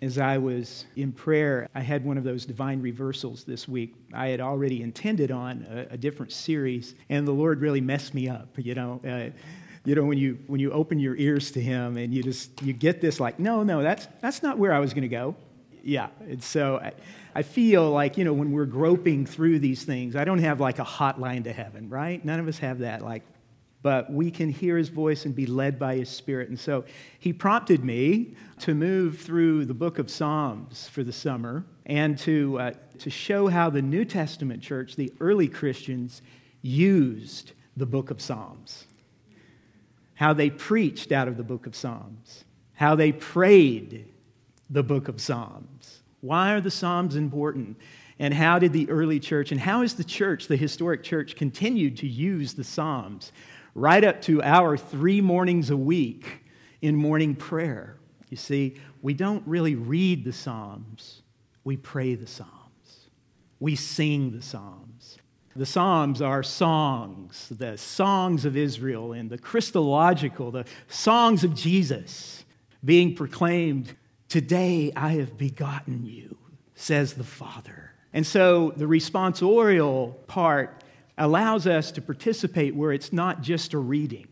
as I was in prayer, I had one of those divine reversals this week. I had already intended on a, a different series, and the Lord really messed me up. You know, uh, you know when you when you open your ears to Him and you just you get this like, no, no, that's that's not where I was going to go. Yeah, and so I, I feel like you know when we're groping through these things, I don't have like a hotline to heaven, right? None of us have that. Like but we can hear his voice and be led by his spirit. And so he prompted me to move through the book of Psalms for the summer and to, uh, to show how the New Testament church, the early Christians, used the book of Psalms, how they preached out of the book of Psalms, how they prayed the book of Psalms. Why are the Psalms important? And how did the early church, and how has the church, the historic church, continued to use the Psalms? Right up to our three mornings a week in morning prayer. You see, we don't really read the Psalms, we pray the Psalms, we sing the Psalms. The Psalms are songs, the songs of Israel and the Christological, the songs of Jesus being proclaimed. Today I have begotten you, says the Father. And so the responsorial part allows us to participate where it's not just a reading,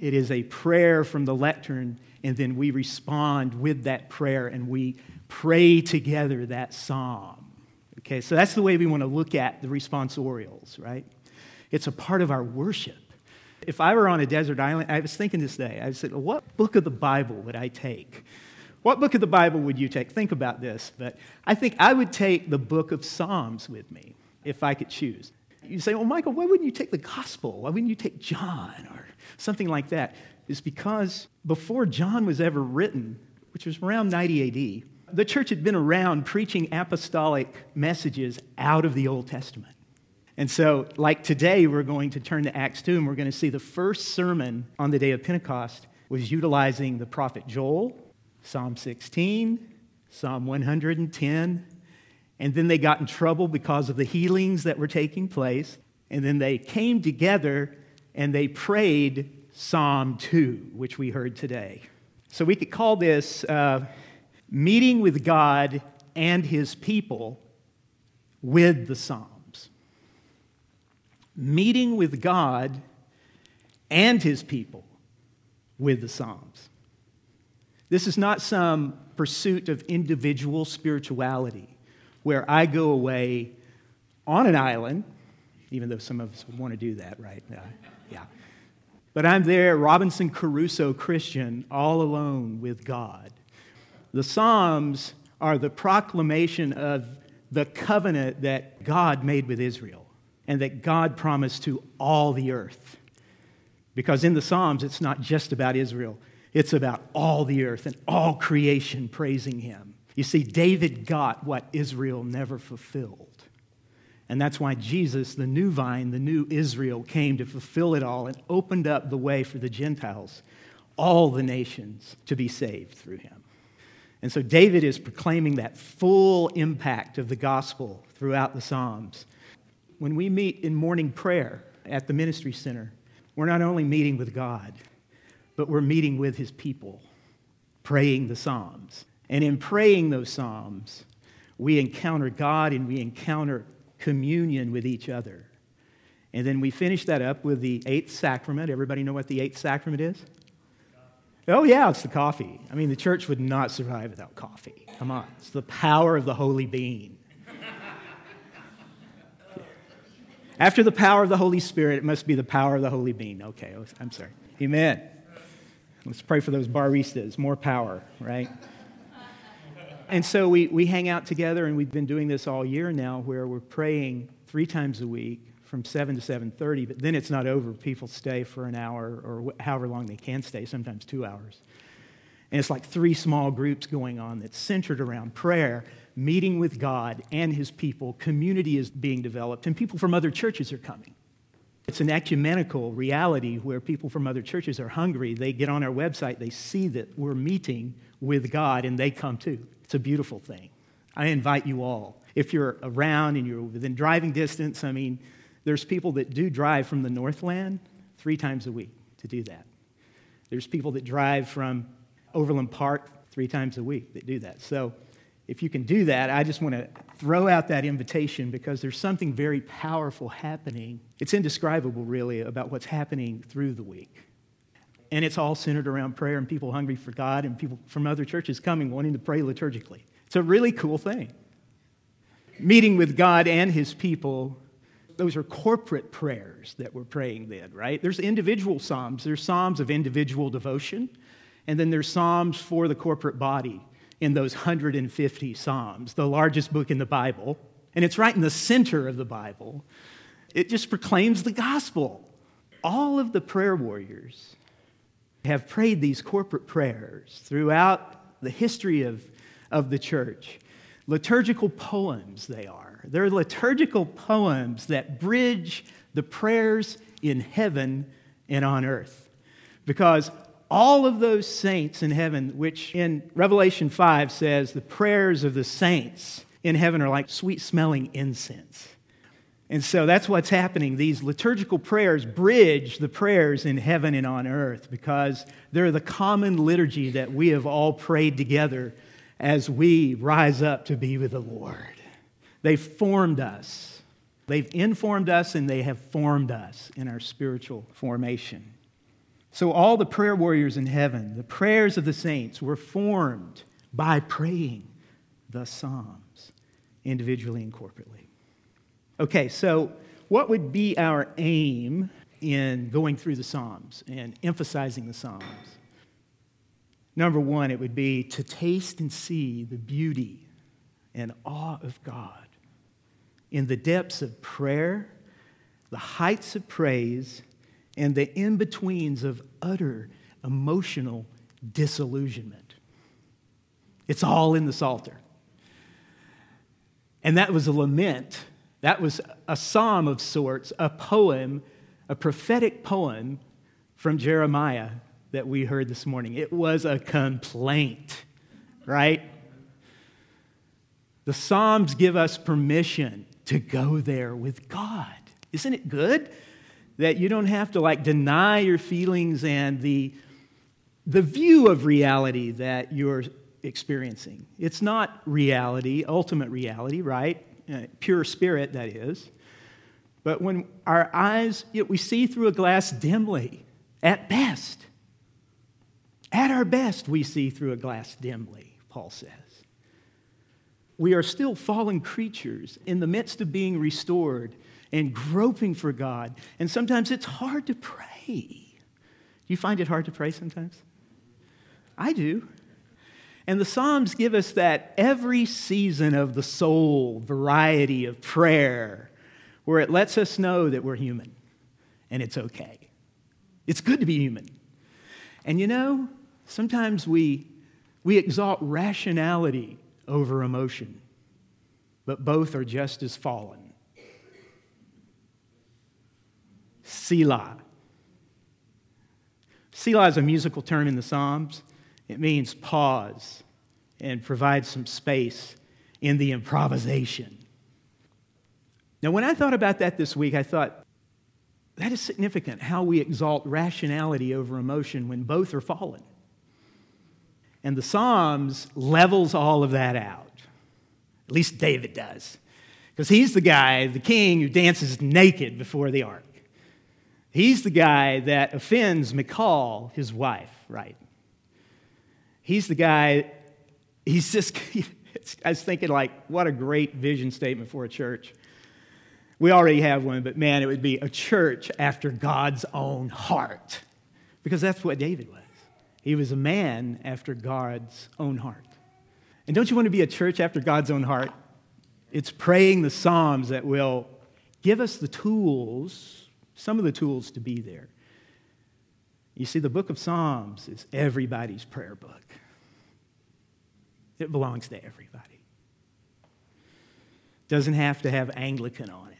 it is a prayer from the lectern, and then we respond with that prayer and we pray together that psalm. Okay, so that's the way we want to look at the responsorials, right? It's a part of our worship. If I were on a desert island, I was thinking this day, I said, what book of the Bible would I take? What book of the Bible would you take? Think about this, but I think I would take the book of Psalms with me if I could choose. You say, well, Michael, why wouldn't you take the gospel? Why wouldn't you take John or something like that? It's because before John was ever written, which was around 90 AD, the church had been around preaching apostolic messages out of the Old Testament. And so, like today, we're going to turn to Acts 2 and we're going to see the first sermon on the day of Pentecost was utilizing the prophet Joel, Psalm 16, Psalm 110, and then they got in trouble because of the healings that were taking place. And then they came together and they prayed Psalm 2, which we heard today. So we could call this uh, meeting with God and his people with the Psalms. Meeting with God and his people with the Psalms. This is not some pursuit of individual spirituality where I go away on an island, even though some of us would want to do that, right? Yeah. yeah. But I'm there, Robinson Crusoe Christian, all alone with God. The Psalms are the proclamation of the covenant that God made with Israel and that God promised to all the earth. Because in the Psalms, it's not just about Israel, it's about all the earth and all creation praising Him. You see, David got what Israel never fulfilled. And that's why Jesus, the new vine, the new Israel, came to fulfill it all and opened up the way for the Gentiles, all the nations, to be saved through him. And so David is proclaiming that full impact of the gospel throughout the Psalms. When we meet in morning prayer at the ministry center, we're not only meeting with God, but we're meeting with his people, praying the Psalms. And in praying those Psalms, we encounter God and we encounter communion with each other. And then we finish that up with the eighth sacrament. Everybody know what the eighth sacrament is? Oh, yeah, it's the coffee. I mean, the church would not survive without coffee. Come on. It's the power of the holy bean. After the power of the Holy Spirit, it must be the power of the holy bean. Okay, oh, I'm sorry. Amen. Let's pray for those baristas. More power, right? And so we, we hang out together, and we've been doing this all year now, where we're praying three times a week from 7 to 7.30 but then it's not over. People stay for an hour or however long they can stay sometimes two hours. And it's like three small groups going on that's centered around prayer meeting with god and his people. Community is being developed and people from other churches are coming. It's an ecumenical reality where people from other churches are hungry. They get on our website they see that we're meeting with god and they come too it's a beautiful thing. I invite you all. If you're around and you're within driving distance, I mean, there's people that do drive from the Northland three times a week to do that. There's people that drive from Overland Park three times a week that do that. So if you can do that, I just want to throw out that invitation because there's something very powerful happening. It's indescribable, really, about what's happening through the week. And it's all centered around prayer and people hungry for God and people from other churches coming wanting to pray liturgically. It's a really cool thing. Meeting with God and his people, those are corporate prayers that we're praying then, right? There's individual psalms. There's psalms of individual devotion, and then there's psalms for the corporate body in those 150 psalms, the largest book in the Bible. And it's right in the center of the Bible. It just proclaims the gospel. All of the prayer warriors have prayed these corporate prayers throughout the history of of the church. Liturgical poems, they are. They're liturgical poems that bridge the prayers in heaven and on earth. Because all of those saints in heaven, which in Revelation 5 says the prayers of the saints in heaven are like sweet smelling incense. And so that's what's happening. These liturgical prayers bridge the prayers in heaven and on earth because they're the common liturgy that we have all prayed together as we rise up to be with the Lord. They've formed us, they've informed us, and they have formed us in our spiritual formation. So, all the prayer warriors in heaven, the prayers of the saints, were formed by praying the Psalms, individually and corporately. Okay, so what would be our aim in going through the Psalms and emphasizing the Psalms? Number one, it would be to taste and see the beauty and awe of God in the depths of prayer, the heights of praise, and the in betweens of utter emotional disillusionment. It's all in the Psalter. And that was a lament. That was a psalm of sorts, a poem, a prophetic poem from Jeremiah that we heard this morning. It was a complaint, right? The Psalms give us permission to go there with God. Isn't it good that you don't have to like deny your feelings and the, the view of reality that you're experiencing? It's not reality, ultimate reality, right? Uh, pure spirit, that is. But when our eyes, you know, we see through a glass dimly, at best. At our best, we see through a glass dimly, Paul says. We are still fallen creatures in the midst of being restored and groping for God. And sometimes it's hard to pray. Do you find it hard to pray sometimes? I do. And the Psalms give us that every season of the soul variety of prayer where it lets us know that we're human and it's okay. It's good to be human. And you know, Sometimes we, we exalt rationality over emotion, but both are just as fallen. Selah. Selah is a musical term in the Psalms. It means pause and provide some space in the improvisation. Now, when I thought about that this week, I thought, that is significant how we exalt rationality over emotion when both are fallen. And the Psalms levels all of that out. At least David does. Because he's the guy, the king, who dances naked before the ark. He's the guy that offends Michal, his wife, right? He's the guy, he's just, I was thinking, like, what a great vision statement for a church. We already have one, but man, it would be a church after God's own heart. Because that's what David was. He was a man after God's own heart. And don't you want to be a church after God's own heart? It's praying the Psalms that will give us the tools, some of the tools to be there. You see, the book of Psalms is everybody's prayer book, it belongs to everybody. Doesn't have to have Anglican on it.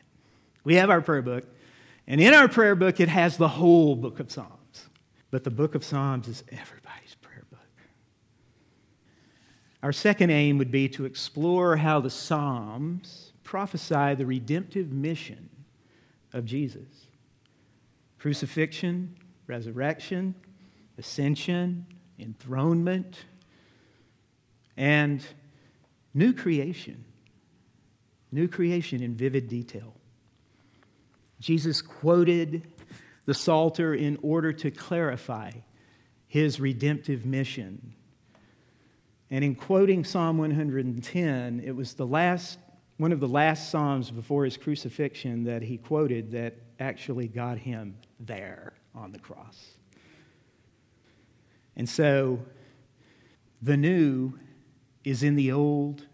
We have our prayer book, and in our prayer book, it has the whole book of Psalms. But the book of Psalms is everybody's prayer book. Our second aim would be to explore how the Psalms prophesy the redemptive mission of Jesus crucifixion, resurrection, ascension, enthronement. and new creation. New creation in vivid detail. Jesus quoted the Psalter in order to clarify his redemptive mission. And in quoting Psalm 110, it was the last, one of the last Psalms before his crucifixion that he quoted that actually got him there on the cross. And so the new is in the old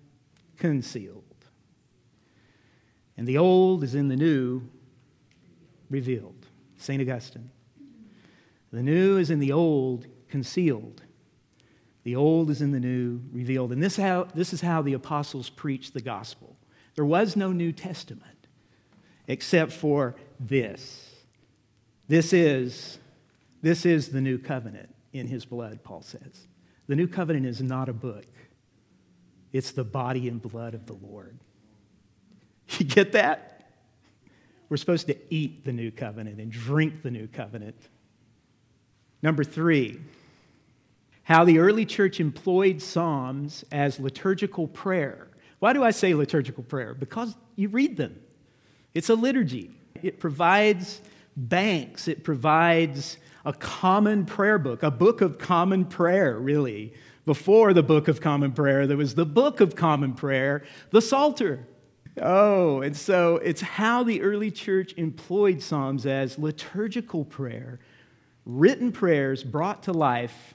concealed. And the old is in the new revealed. St. Augustine. The new is in the old concealed. The old is in the new revealed. And this, how, this is how the apostles preached the gospel. There was no New Testament except for this. This is, this is the new covenant in his blood, Paul says. The new covenant is not a book, it's the body and blood of the Lord. You get that? We're supposed to eat the new covenant and drink the new covenant. Number three, how the early church employed Psalms as liturgical prayer. Why do I say liturgical prayer? Because you read them. It's a liturgy. It provides banks, it provides a common prayer book, a book of common prayer, really. Before the book of common prayer, there was the book of common prayer, the Psalter. Oh, and so it's how the early church employed Psalms as liturgical prayer, written prayers brought to life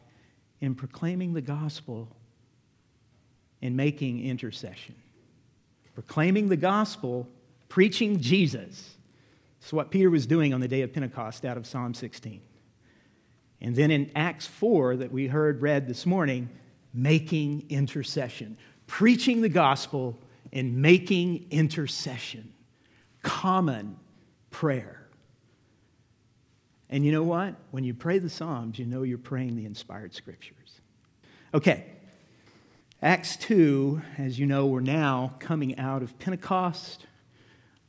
in proclaiming the gospel and making intercession. Proclaiming the gospel, preaching Jesus. It's what Peter was doing on the day of Pentecost out of Psalm 16. And then in Acts 4, that we heard read this morning, making intercession, preaching the gospel and making intercession. Common prayer. And you know what? When you pray the Psalms, you know you're praying the inspired scriptures. Okay. Acts 2, as you know, we're now coming out of Pentecost.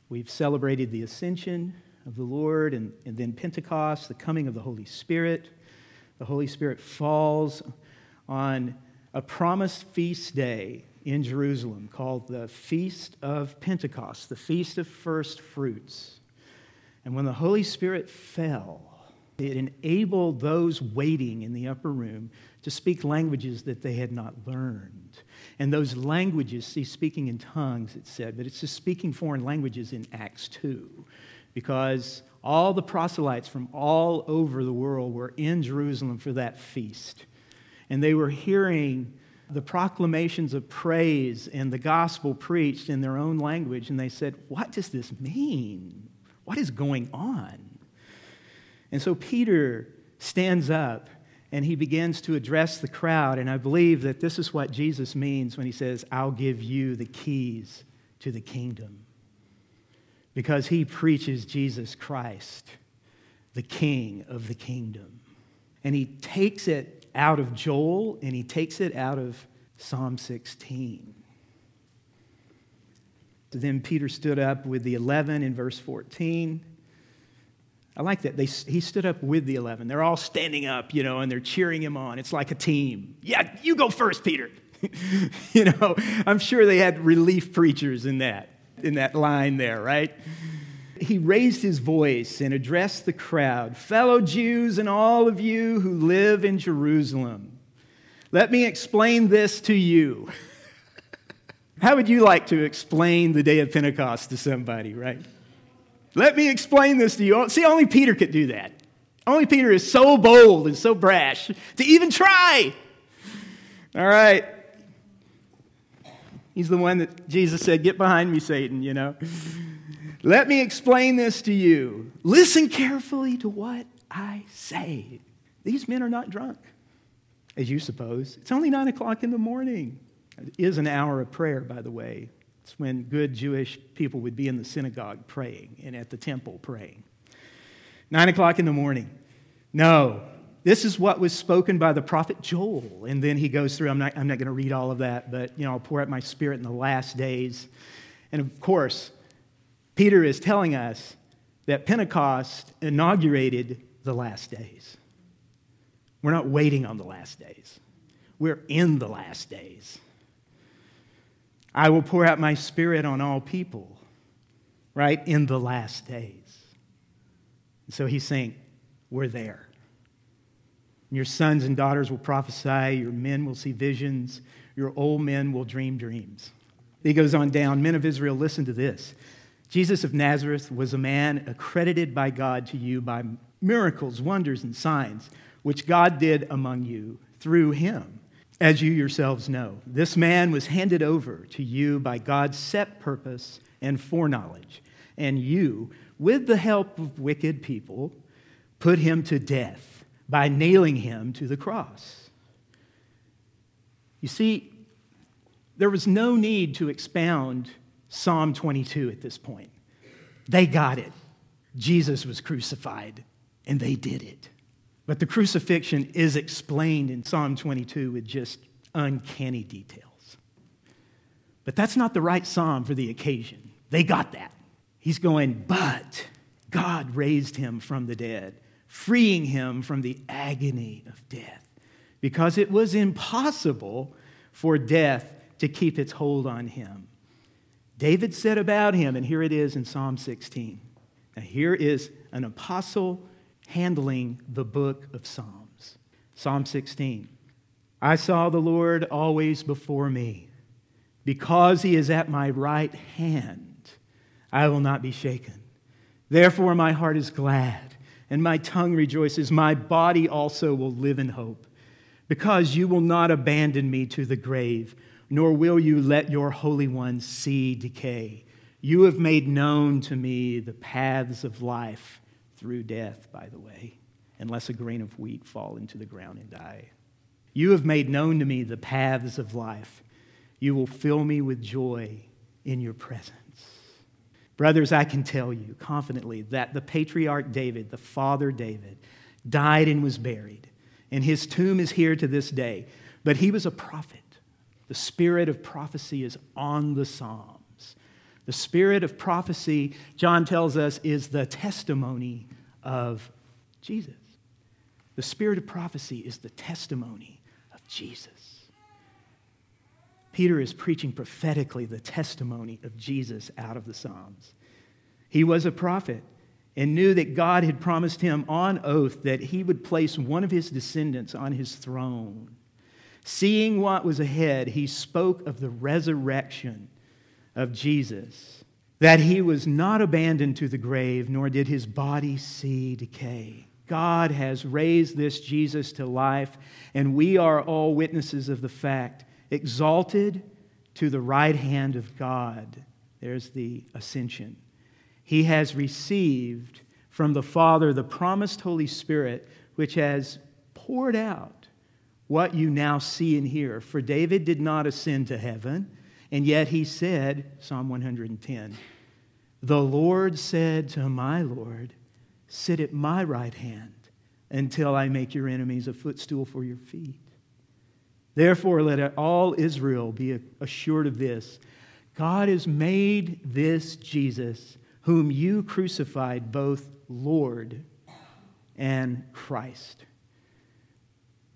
We've celebrated the ascension of the Lord and, and then Pentecost, the coming of the Holy Spirit. The Holy Spirit falls on a promised feast day in Jerusalem called the Feast of Pentecost, the Feast of First Fruits. And when the Holy Spirit fell, it enabled those waiting in the upper room to speak languages that they had not learned. And those languages, see, speaking in tongues, it said, but it's just speaking foreign languages in Acts 2, because all the proselytes from all over the world were in Jerusalem for that feast. And they were hearing the proclamations of praise and the gospel preached in their own language. And they said, What does this mean? What is going on? And so Peter stands up and he begins to address the crowd. And I believe that this is what Jesus means when he says, I'll give you the keys to the kingdom because he preaches Jesus Christ, the King of the kingdom. And he takes it out of Joel and he takes it out of Psalm 16. So then Peter stood up with the 11 in verse 14. I like that. They, he stood up with the 11. They're all standing up, you know, and they're cheering him on. It's like a team. Yeah, you go first, Peter. you know, I'm sure they had relief preachers in that in that line there, right? He raised his voice and addressed the crowd Fellow Jews and all of you who live in Jerusalem, let me explain this to you. How would you like to explain the day of Pentecost to somebody, right? Let me explain this to you. See, only Peter could do that. Only Peter is so bold and so brash to even try. All right. He's the one that Jesus said, Get behind me, Satan, you know. Let me explain this to you. Listen carefully to what I say. These men are not drunk, as you suppose. It's only nine o'clock in the morning. It is an hour of prayer, by the way. It's when good Jewish people would be in the synagogue praying and at the temple praying. Nine o'clock in the morning. No, this is what was spoken by the prophet Joel. And then he goes through, I'm not, I'm not going to read all of that, but, you know, I'll pour out my spirit in the last days. And of course, Peter is telling us that Pentecost inaugurated the last days. We're not waiting on the last days, we're in the last days. I will pour out my spirit on all people, right, in the last days. So he's saying, We're there. Your sons and daughters will prophesy, your men will see visions, your old men will dream dreams. He goes on down, Men of Israel, listen to this. Jesus of Nazareth was a man accredited by God to you by miracles, wonders, and signs, which God did among you through him, as you yourselves know. This man was handed over to you by God's set purpose and foreknowledge, and you, with the help of wicked people, put him to death by nailing him to the cross. You see, there was no need to expound Psalm 22 at this point. They got it. Jesus was crucified, and they did it. But the crucifixion is explained in Psalm 22 with just uncanny details. But that's not the right psalm for the occasion. They got that. He's going, but God raised him from the dead, freeing him from the agony of death, because it was impossible for death to keep its hold on him. David said about him, and here it is in Psalm 16. Now, here is an apostle handling the book of Psalms. Psalm 16. I saw the Lord always before me. Because he is at my right hand, I will not be shaken. Therefore, my heart is glad, and my tongue rejoices. My body also will live in hope. Because you will not abandon me to the grave nor will you let your Holy One see decay. You have made known to me the paths of life through death, by the way, unless a grain of wheat fall into the ground and die. You have made known to me the paths of life. You will fill me with joy in your presence. Brothers, I can tell you confidently that the patriarch David, the father David, died and was buried, and his tomb is here to this day. But he was a prophet. The spirit of prophecy is on the Psalms. The spirit of prophecy, John tells us, is the testimony of Jesus. The spirit of prophecy is the testimony of Jesus. Peter is preaching prophetically the testimony of Jesus out of the Psalms. He was a prophet and knew that God had promised him on oath that he would place one of his descendants on his throne. Seeing what was ahead, he spoke of the resurrection of Jesus, that he was not abandoned to the grave, nor did his body see decay. God has raised this Jesus to life, and we are all witnesses of the fact, exalted to the right hand of God. There's the ascension. He has received from the Father the promised Holy Spirit, which has poured out what you now see and hear. For David did not ascend to heaven, and yet he said, Psalm 110, The Lord said to my Lord, Sit at my right hand until I make your enemies a footstool for your feet. Therefore, let all Israel be assured of this God has made this Jesus, whom you crucified, both Lord and Christ.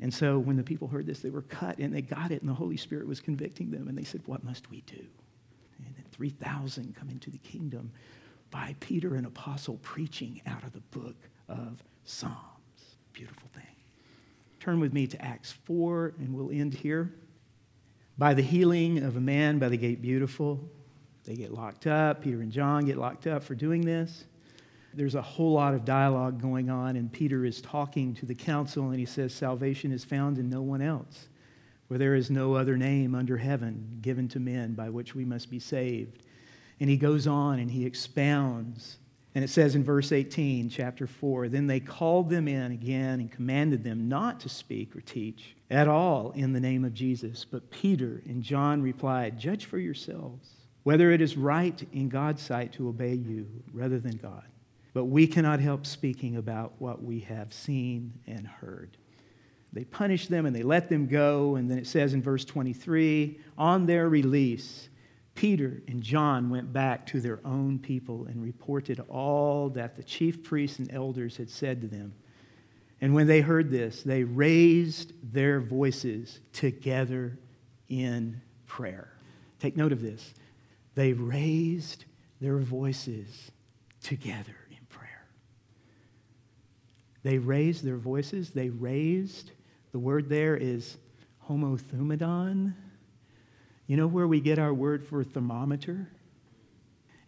And so when the people heard this, they were cut and they got it, and the Holy Spirit was convicting them. And they said, What must we do? And then 3,000 come into the kingdom by Peter, an apostle, preaching out of the book of Psalms. Beautiful thing. Turn with me to Acts 4, and we'll end here. By the healing of a man by the gate beautiful, they get locked up. Peter and John get locked up for doing this there's a whole lot of dialogue going on, and Peter is talking to the council, and he says, Salvation is found in no one else, for there is no other name under heaven given to men by which we must be saved. And he goes on and he expounds. And it says in verse 18, chapter 4 Then they called them in again and commanded them not to speak or teach at all in the name of Jesus. But Peter and John replied, Judge for yourselves whether it is right in God's sight to obey you rather than God. But we cannot help speaking about what we have seen and heard. They punish them and they let them go. And then it says in verse 23 on their release, Peter and John went back to their own people and reported all that the chief priests and elders had said to them. And when they heard this, they raised their voices together in prayer. Take note of this. They raised their voices together. They raised their voices. They raised, the word there is homothermodon. You know where we get our word for thermometer?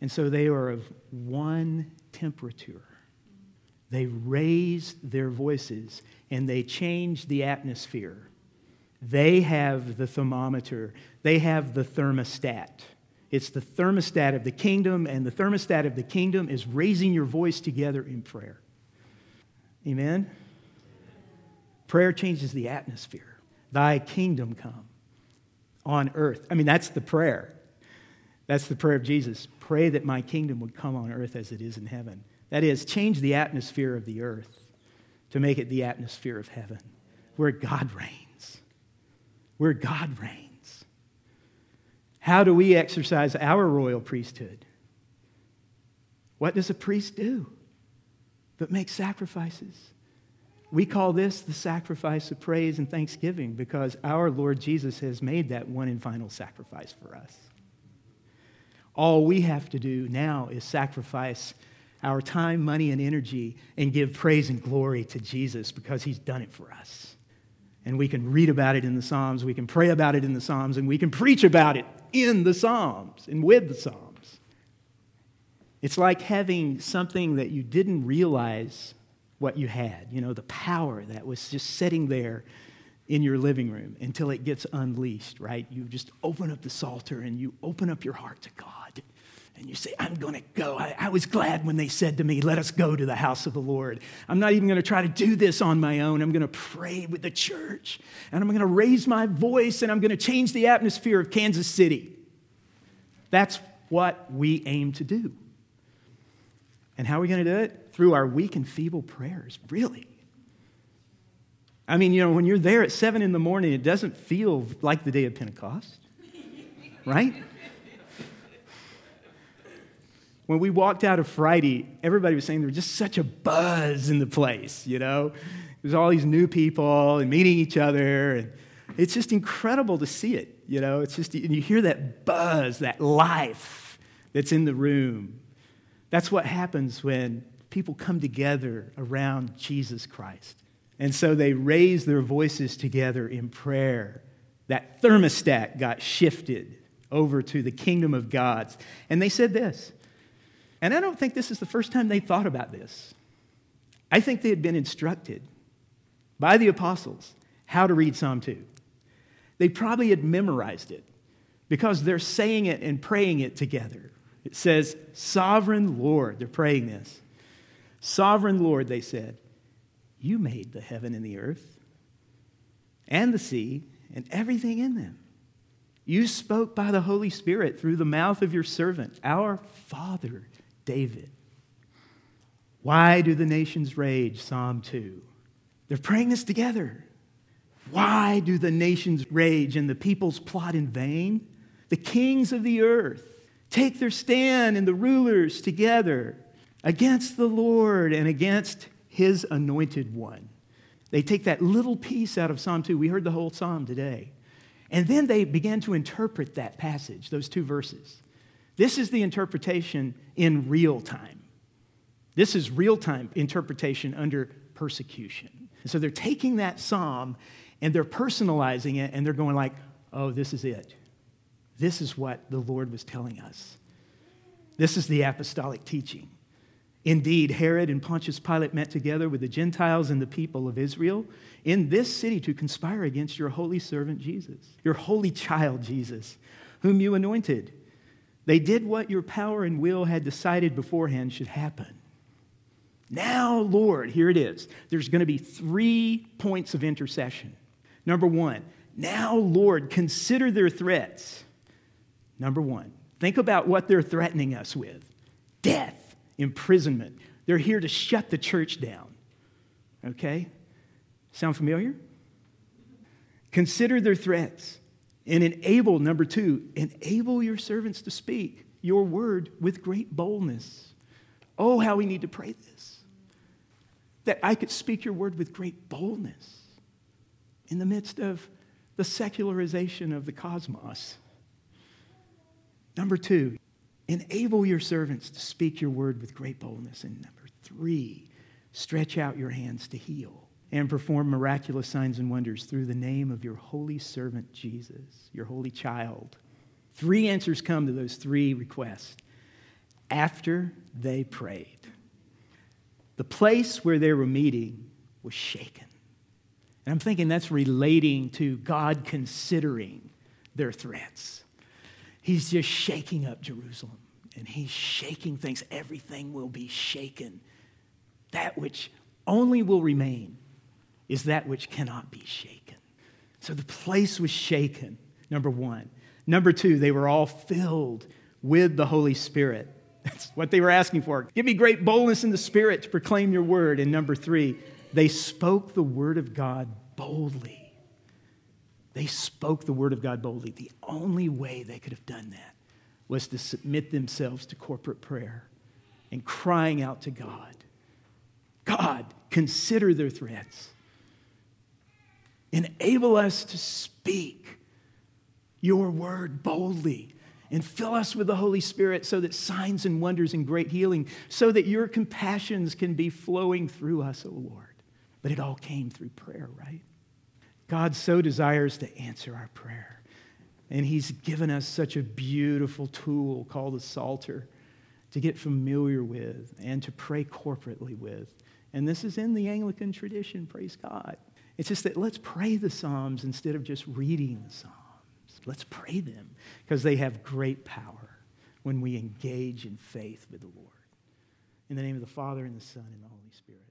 And so they are of one temperature. They raised their voices and they changed the atmosphere. They have the thermometer, they have the thermostat. It's the thermostat of the kingdom, and the thermostat of the kingdom is raising your voice together in prayer. Amen? Prayer changes the atmosphere. Thy kingdom come on earth. I mean, that's the prayer. That's the prayer of Jesus. Pray that my kingdom would come on earth as it is in heaven. That is, change the atmosphere of the earth to make it the atmosphere of heaven, where God reigns. Where God reigns. How do we exercise our royal priesthood? What does a priest do? But make sacrifices. We call this the sacrifice of praise and thanksgiving because our Lord Jesus has made that one and final sacrifice for us. All we have to do now is sacrifice our time, money, and energy and give praise and glory to Jesus because he's done it for us. And we can read about it in the Psalms, we can pray about it in the Psalms, and we can preach about it in the Psalms and with the Psalms. It's like having something that you didn't realize what you had, you know, the power that was just sitting there in your living room until it gets unleashed, right? You just open up the Psalter and you open up your heart to God and you say, I'm going to go. I, I, was glad when they said to me, Let us go to the house of the Lord. I'm not even going to try to do this on my own. I'm going to pray with the church, and I'm going to raise my voice, and I'm going to change the atmosphere of Kansas City. That's what we aim to do. And how are we going to do it? Through our weak and feeble prayers, really. I mean, you know, when you're there at seven in the morning, it doesn't feel like the day of Pentecost, right? when we walked out of Friday, everybody was saying there was just such a buzz in the place, you know? There's all these new people and meeting each other, and it's just incredible to see it, you know? It's just, and you hear that buzz, that life that's in the room. That's what happens when people come together around Jesus Christ. And so they raise their voices together in prayer. That thermostat got shifted over to the kingdom of God's. And they said this and I don't think this is the first time they thought about this. I think they had been instructed by the apostles how to read Psalm 2. They probably had memorized it because they're saying it and praying it together. It says, Sovereign Lord, they're praying this. Sovereign Lord, they said, You made the heaven and the earth and the sea and everything in them. You spoke by the Holy Spirit through the mouth of your servant, our Father David. Why do the nations rage? Psalm 2. They're praying this together. Why do the nations rage and the peoples plot in vain? The kings of the earth take their stand and the rulers together against the Lord and against his anointed one. They take that little piece out of Psalm 2. We heard the whole psalm today. And then they began to interpret that passage, those two verses. This is the interpretation in real time. This is real time interpretation under persecution. so they're taking that psalm and they're personalizing it and they're going like, "Oh, this is it. This is what the Lord was telling us. This is the apostolic teaching." Indeed, Herod and Pontius Pilate met together with the Gentiles and the people of Israel in this city to conspire against your holy servant Jesus, your holy child Jesus, whom you anointed they did what your power and will had decided beforehand should happen. Now, Lord, here it is. There's going to be three points of intercession. Number one, now, Lord, consider their threats. Number one, think about what they're threatening us with death, imprisonment. They're here to shut the church down. Okay? Sound familiar? Consider their threats. And enable, number two, enable your servants to speak your word with great boldness. Oh, how we need to pray this. That I could speak your word with great boldness in the midst of the secularization of the cosmos. Number two, enable your servants to speak your word with great boldness. And number three, stretch out your hands to heal and perform miraculous signs and wonders through the name of your holy servant Jesus, your holy child. Three answers come to those three requests after they prayed. The place where they were meeting was shaken. And I'm thinking that's relating to God considering their threats. He's just shaking up Jerusalem and he's shaking things. Everything will be shaken. That which only will remain is that which cannot be shaken. So the place was shaken, number one. Number two, they were all filled with the Holy Spirit. That's what they were asking for. Give me great boldness in the Spirit to proclaim your word. And number three, they spoke the word of God boldly. They spoke the word of God boldly. The only way they could have done that was to submit themselves to corporate prayer and crying out to God. God, consider their threats. Enable us to speak your word boldly and fill us with the Holy Spirit so that signs and wonders and great healing, so that your compassions can be flowing through us, O oh Lord. But it all came through prayer, right? God so desires to answer our prayer. And He's given us such a beautiful tool called the Psalter to get familiar with and to pray corporately with. And this is in the Anglican tradition, praise God. It's just that let's pray the Psalms instead of just reading the Psalms. Let's pray them because they have great power when we engage in faith with the Lord. In the name of the Father, and the Son, and the Holy Spirit.